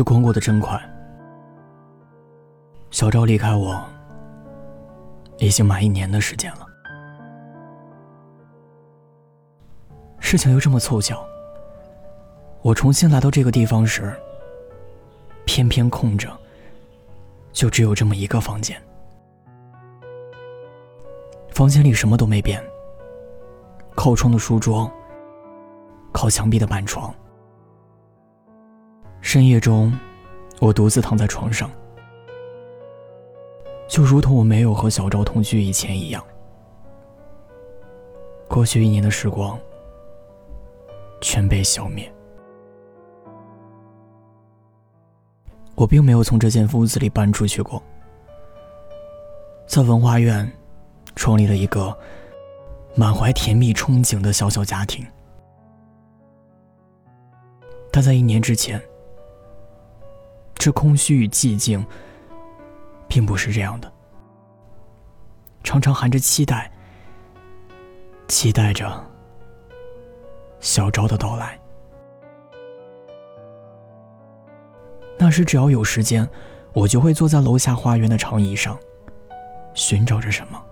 时光过得真快，小赵离开我已经满一年的时间了。事情又这么凑巧，我重新来到这个地方时，偏偏空着，就只有这么一个房间。房间里什么都没变，靠窗的书桌，靠墙壁的板床。深夜中，我独自躺在床上，就如同我没有和小赵同居以前一样。过去一年的时光，全被消灭。我并没有从这间屋子里搬出去过，在文化院创立了一个满怀甜蜜憧憬的小小家庭，但在一年之前。这空虚与寂静，并不是这样的，常常含着期待，期待着小昭的到来。那时只要有时间，我就会坐在楼下花园的长椅上，寻找着什么，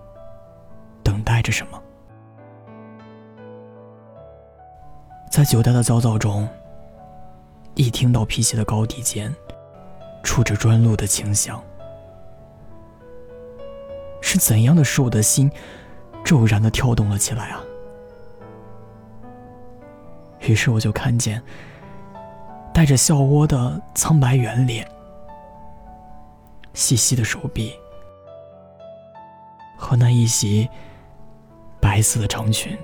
等待着什么。在久待的焦躁中，一听到皮鞋的高低间。触着砖路的清香，是怎样的使我的心骤然的跳动了起来啊！于是我就看见带着笑窝的苍白圆脸，细细的手臂，和那一袭白色的长裙。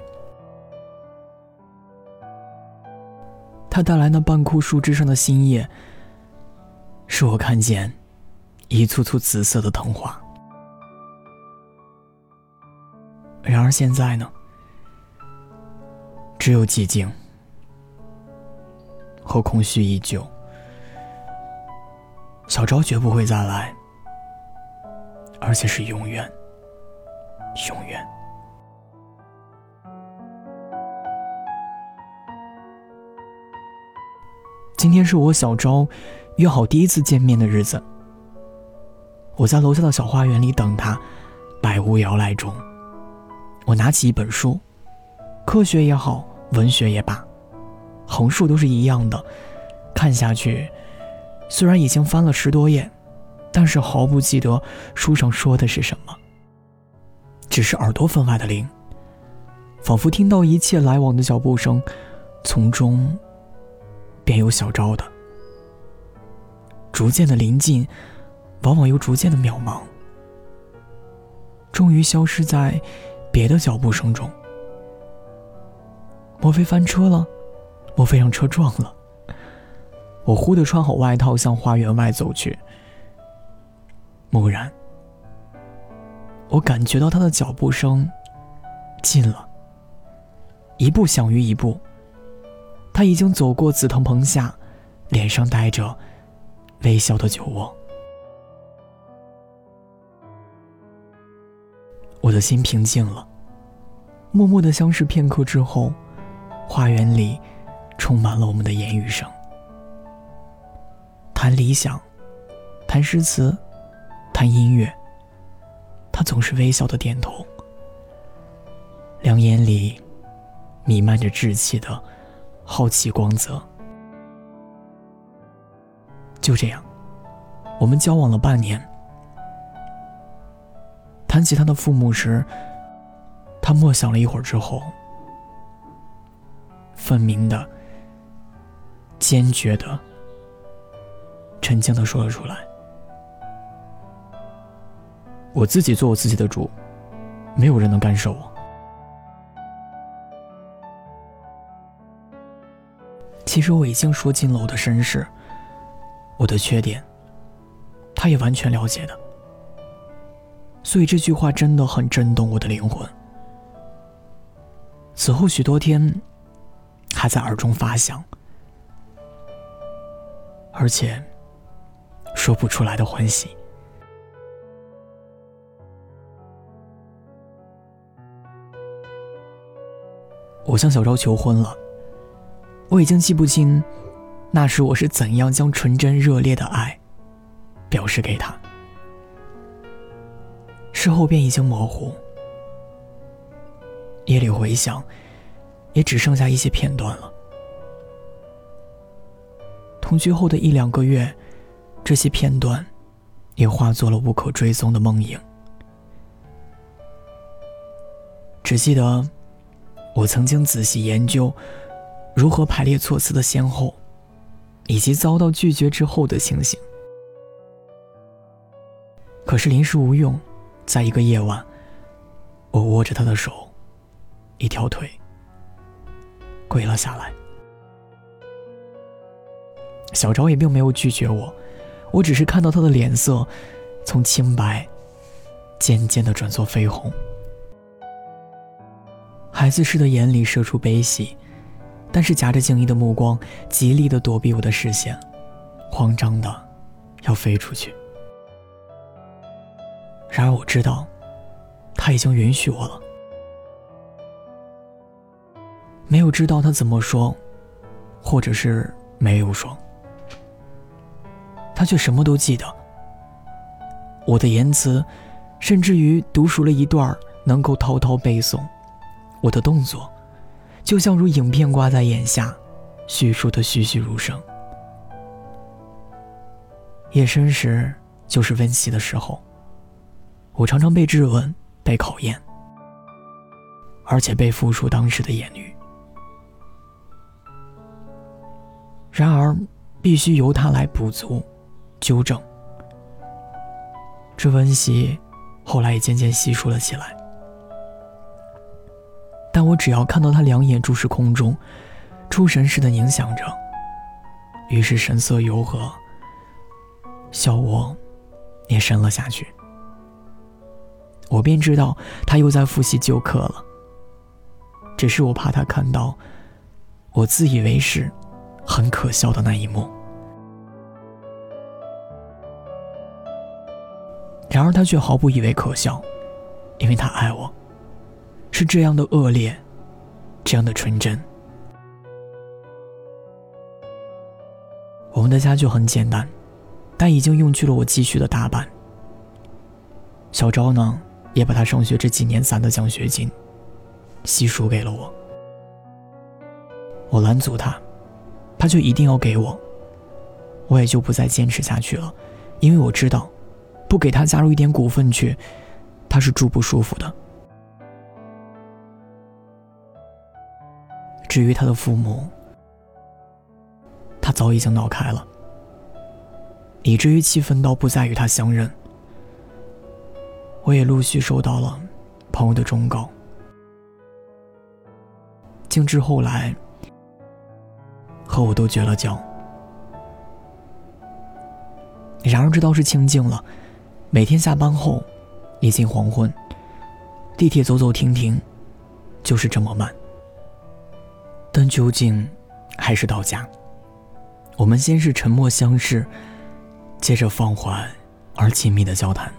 他带来那半枯树枝上的新叶。是我看见一簇簇紫色的藤花，然而现在呢，只有寂静和空虚依旧。小昭绝不会再来，而且是永远，永远。今天是我小昭。约好第一次见面的日子，我在楼下的小花园里等他，百无聊赖中，我拿起一本书，科学也好，文学也罢，横竖都是一样的，看下去，虽然已经翻了十多页，但是毫不记得书上说的是什么，只是耳朵分外的灵，仿佛听到一切来往的脚步声，从中便有小昭的。逐渐的临近，往往又逐渐的渺茫，终于消失在别的脚步声中。莫非翻车了？莫非让车撞了？我忽地穿好外套，向花园外走去。蓦然，我感觉到他的脚步声近了，一步响于一步。他已经走过紫藤棚下，脸上带着。微笑的酒窝，我的心平静了。默默的相视片刻之后，花园里充满了我们的言语声。谈理想，谈诗词，谈音乐，他总是微笑的点头，两眼里弥漫着稚气的好奇光泽。就这样，我们交往了半年。谈起他的父母时，他默想了一会儿之后，分明的、坚决的、沉静的说了出来：“我自己做我自己的主，没有人能干涉我。”其实我已经说尽了我的身世。我的缺点，他也完全了解的，所以这句话真的很震动我的灵魂。此后许多天，还在耳中发响，而且说不出来的欢喜。我向小昭求婚了，我已经记不清。那时我是怎样将纯真热烈的爱表示给他。事后便已经模糊，夜里回想，也只剩下一些片段了。同居后的一两个月，这些片段也化作了无可追踪的梦影。只记得，我曾经仔细研究如何排列措辞的先后，以及遭到拒绝之后的情形。可是临时无用，在一个夜晚，我握着他的手，一条腿跪了下来。小昭也并没有拒绝我，我只是看到他的脸色从清白渐渐的转作绯红。孩子似的眼里射出悲喜，但是夹着敬意的目光，极力的躲避我的视线，慌张的要飞出去。然而我知道，他已经允许我了。没有知道他怎么说，或者是没有说，他却什么都记得。我的言辞，甚至于读熟了一段，能够滔滔背诵。我的动作，就像如影片挂在眼下，叙述的栩栩如生。夜深时就是温习的时候，我常常被质问、被考验，而且被复述当时的言语。然而，必须由他来补足、纠正。这温习后来也渐渐稀疏了起来。但我只要看到他两眼注视空中，出神似的凝想着，于是神色柔和，笑窝也深了下去。我便知道他又在复习旧课了。只是我怕他看到我自以为是、很可笑的那一幕。然而他却毫不以为可笑，因为他爱我。是这样的恶劣，这样的纯真。我们的家就很简单，但已经用去了我积蓄的大半。小昭呢，也把他上学这几年攒的奖学金，悉数给了我。我拦阻他，他就一定要给我，我也就不再坚持下去了，因为我知道，不给他加入一点股份去，他是住不舒服的。至于他的父母，他早已经闹开了，以至于气愤到不再与他相认。我也陆续收到了朋友的忠告，静至后来和我都绝了交。然而这倒是清静了，每天下班后，已近黄昏，地铁走走停停，就是这么慢。但究竟，还是到家。我们先是沉默相视，接着放缓而亲密的交谈。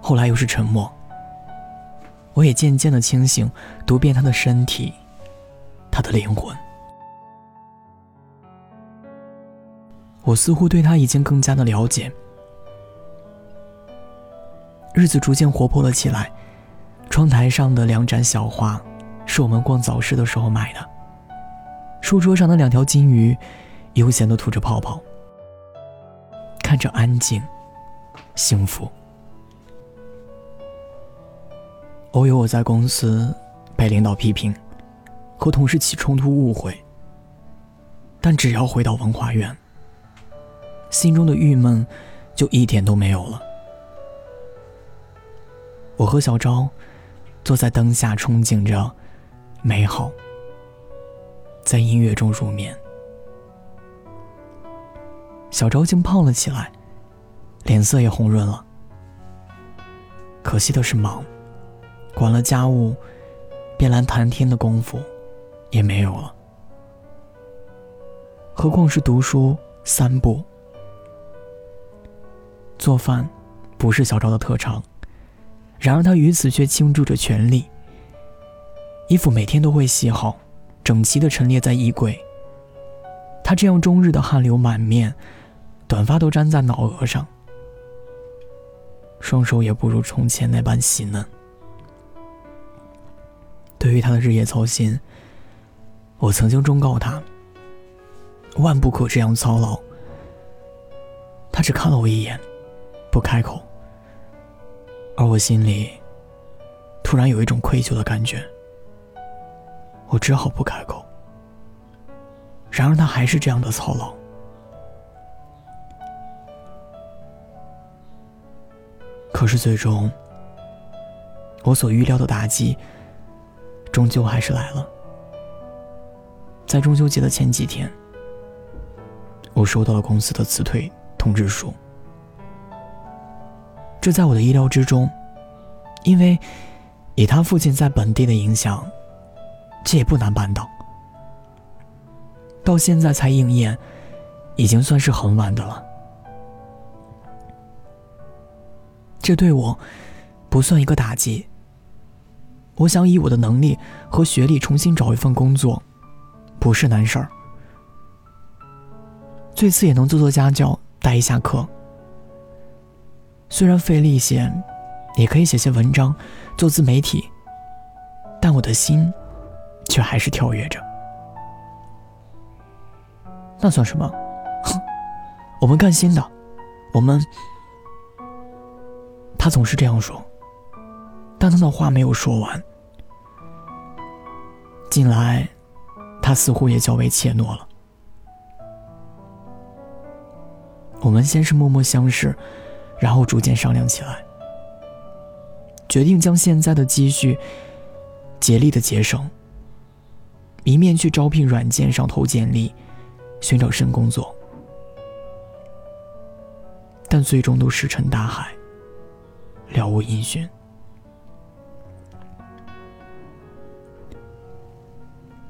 后来又是沉默。我也渐渐的清醒，读遍他的身体，他的灵魂。我似乎对他已经更加的了解。日子逐渐活泼了起来，窗台上的两盏小花，是我们逛早市的时候买的。书桌上的两条金鱼，悠闲地吐着泡泡，看着安静、幸福。偶有我在公司被领导批评，和同事起冲突误会，但只要回到文化院，心中的郁闷就一点都没有了。我和小昭坐在灯下，憧憬着美好。在音乐中入眠，小昭竟胖了起来，脸色也红润了。可惜的是忙，管了家务，便连谈天的功夫也没有了。何况是读书、散步、做饭，不是小昭的特长，然而他于此却倾注着全力。衣服每天都会洗好。整齐的陈列在衣柜。他他这样终日的汗流满面，短发都粘在脑额上，双手也不如从前那般细嫩。对于他的日夜操心，我曾经忠告他，万不可这样操劳。他只看了我一眼，不开口，而我心里突然有一种愧疚的感觉。我只好不开口。然而他还是这样的操劳。可是最终，我所预料的打击，终究还是来了。在中秋节的前几天，我收到了公司的辞退通知书。这在我的意料之中，因为以他父亲在本地的影响，这也不难办到。到现在才应验，已经算是很晚的了。这对我不算一个打击。我想以我的能力和学历重新找一份工作，不是难事儿。最次也能做做家教，带一下课。虽然费力些，也可以写些文章，做自媒体，但我的心却还是跳跃着。那算什么？哼，我们干新的，我们……他总是这样说，但他的话没有说完。近来，他似乎也较为怯懦了。我们先是默默相视，然后逐渐商量起来，决定将现在的积蓄竭力的节省，一面去招聘软件上投简历。寻找新工作，但最终都石沉大海，了无音讯。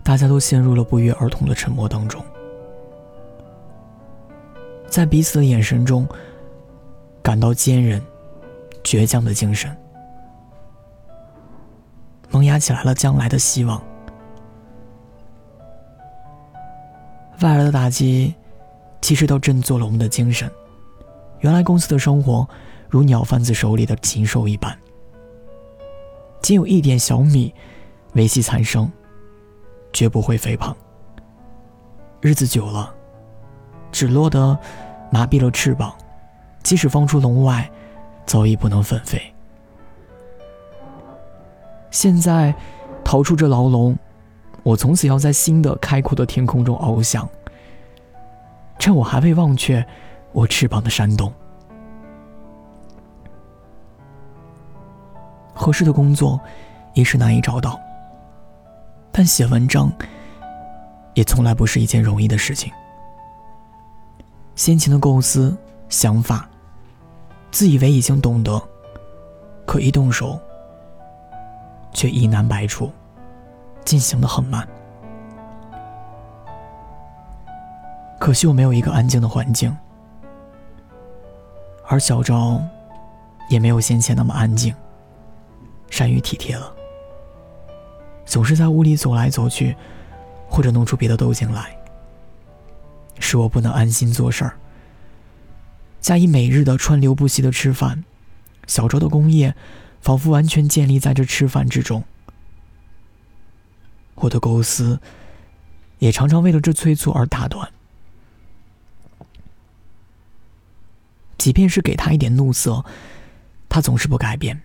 大家都陷入了不约而同的沉默当中，在彼此的眼神中，感到坚韧、倔强的精神，萌芽起来了将来的希望。外来的打击，其实都振作了我们的精神。原来公司的生活如鸟贩子手里的禽兽一般，仅有一点小米维系残生，绝不会肥胖。日子久了，只落得麻痹了翅膀，即使放出笼外，早已不能奋飞。现在逃出这牢笼。我从此要在新的开阔的天空中翱翔，趁我还未忘却我翅膀的扇动。合适的工作一时难以找到，但写文章也从来不是一件容易的事情。先前的构思、想法，自以为已经懂得，可一动手，却一难百出。进行的很慢，可惜我没有一个安静的环境，而小昭也没有先前那么安静，善于体贴了，总是在屋里走来走去，或者弄出别的动静来，使我不能安心做事儿。加以每日的川流不息的吃饭，小昭的工业仿佛完全建立在这吃饭之中。我的构思也常常为了这催促而打断，即便是给他一点怒色，他总是不改变，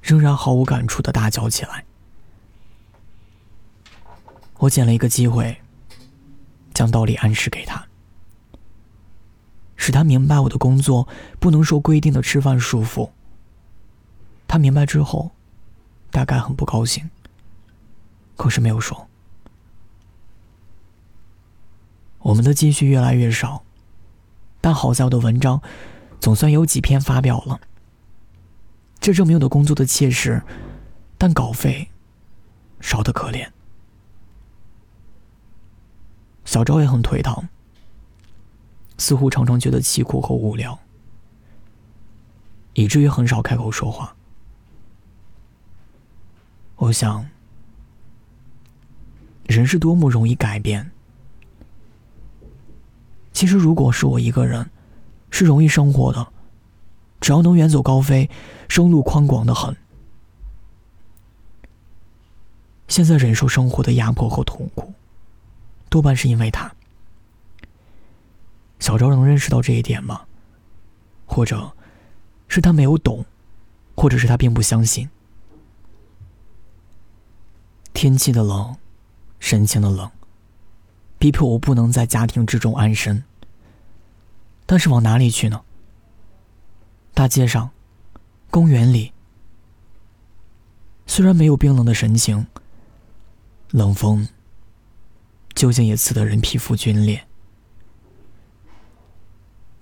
仍然毫无感触的大叫起来。我捡了一个机会，将道理暗示给他，使他明白我的工作不能受规定的吃饭束缚。他明白之后，大概很不高兴。可是没有说。我们的积蓄越来越少，但好在我的文章总算有几篇发表了。这证明我的工作的切实，但稿费少得可怜。小赵也很颓唐，似乎常常觉得凄苦和无聊，以至于很少开口说话。我想。人是多么容易改变，其实，如果是我一个人，是容易生活的，只要能远走高飞，生路宽广的很。现在忍受生活的压迫和痛苦，多半是因为他。小昭能认识到这一点吗？或者，是他没有懂，或者是他并不相信。天气的冷，神情的冷。逼迫我不能在家庭之中安身，但是往哪里去呢？大街上，公园里，虽然没有冰冷的神情，冷风究竟也刺得人皮肤皲裂。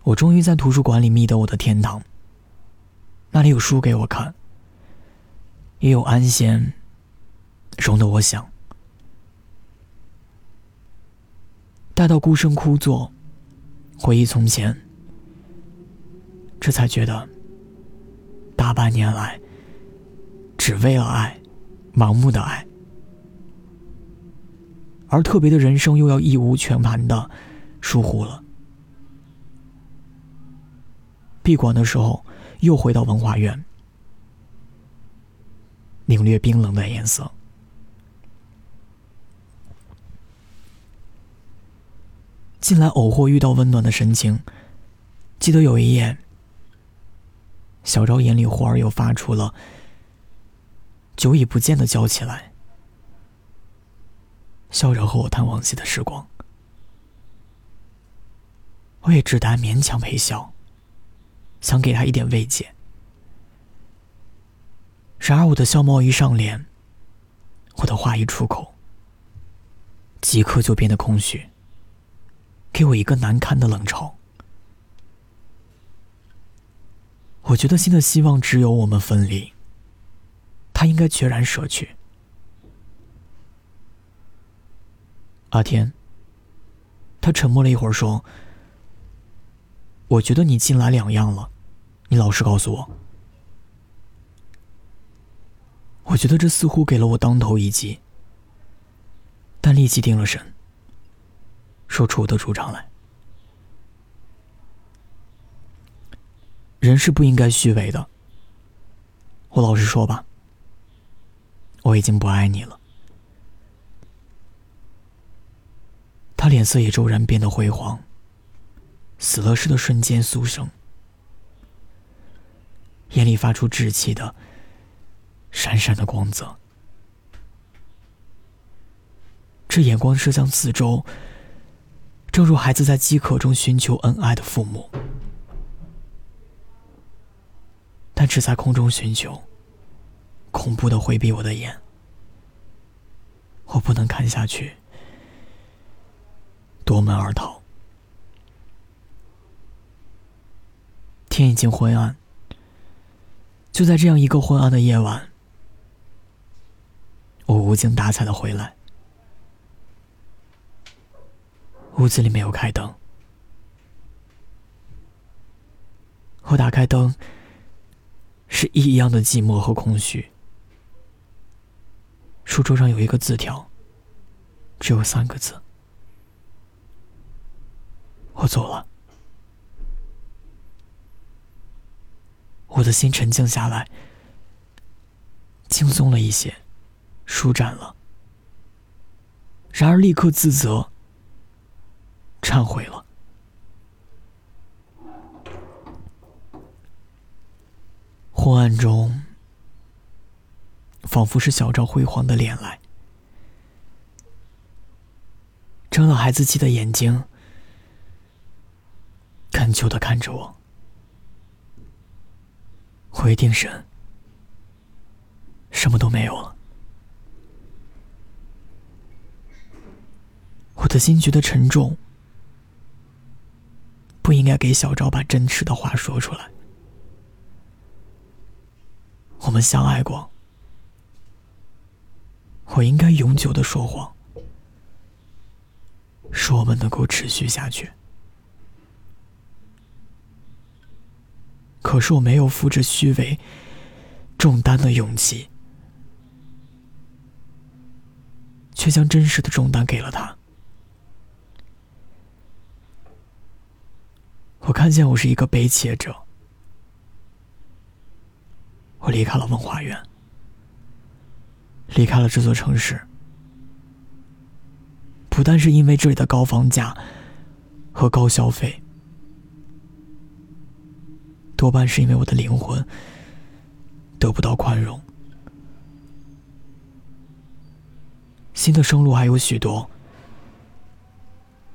我终于在图书馆里觅得我的天堂，那里有书给我看，也有安闲，容得我想。待到孤身枯坐，回忆从前，这才觉得，大半年来，只为了爱，盲目的爱，而特别的人生又要义无全盘的疏忽了。闭馆的时候，又回到文化院，领略冰冷的颜色。近来偶或遇到温暖的神情，记得有一夜，小昭眼里忽而又发出了久已不见的娇起来，笑着和我谈往昔的时光，我也只得勉强陪笑，想给他一点慰藉。然而我的笑貌一上脸，我的话一出口，即刻就变得空虚。给我一个难堪的冷嘲。我觉得新的希望只有我们分离。他应该决然舍去。阿天。他沉默了一会儿，说：“我觉得你近来两样了，你老实告诉我。”我觉得这似乎给了我当头一击，但立即定了神。说出我的主张来。人是不应该虚伪的。我老实说吧，我已经不爱你了。他脸色也骤然变得灰黄，死了似的瞬间苏生，眼里发出稚气的、闪闪的光泽。这眼光射向四周。正如孩子在饥渴中寻求恩爱的父母，但只在空中寻求，恐怖的回避我的眼。我不能看下去，夺门而逃。天已经昏暗，就在这样一个昏暗的夜晚，我无精打采的回来。屋子里没有开灯，我打开灯，是异样的寂寞和空虚。书桌上有一个字条，只有三个字：“我走了。”我的心沉静下来，轻松了一些，舒展了。然而立刻自责。忏悔了。昏暗中，仿佛是小赵辉煌的脸来，睁了孩子气的眼睛，恳求的看着我。我一定神，什么都没有了。我的心觉得沉重。不应该给小昭把真实的话说出来。我们相爱过，我应该永久的说谎，使我们能够持续下去。可是我没有负着虚伪重担的勇气，却将真实的重担给了他。我看见我是一个被劫者。我离开了文化园，离开了这座城市，不但是因为这里的高房价和高消费，多半是因为我的灵魂得不到宽容。新的生路还有许多，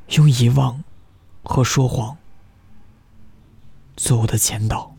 用遗忘和说谎做我的前导。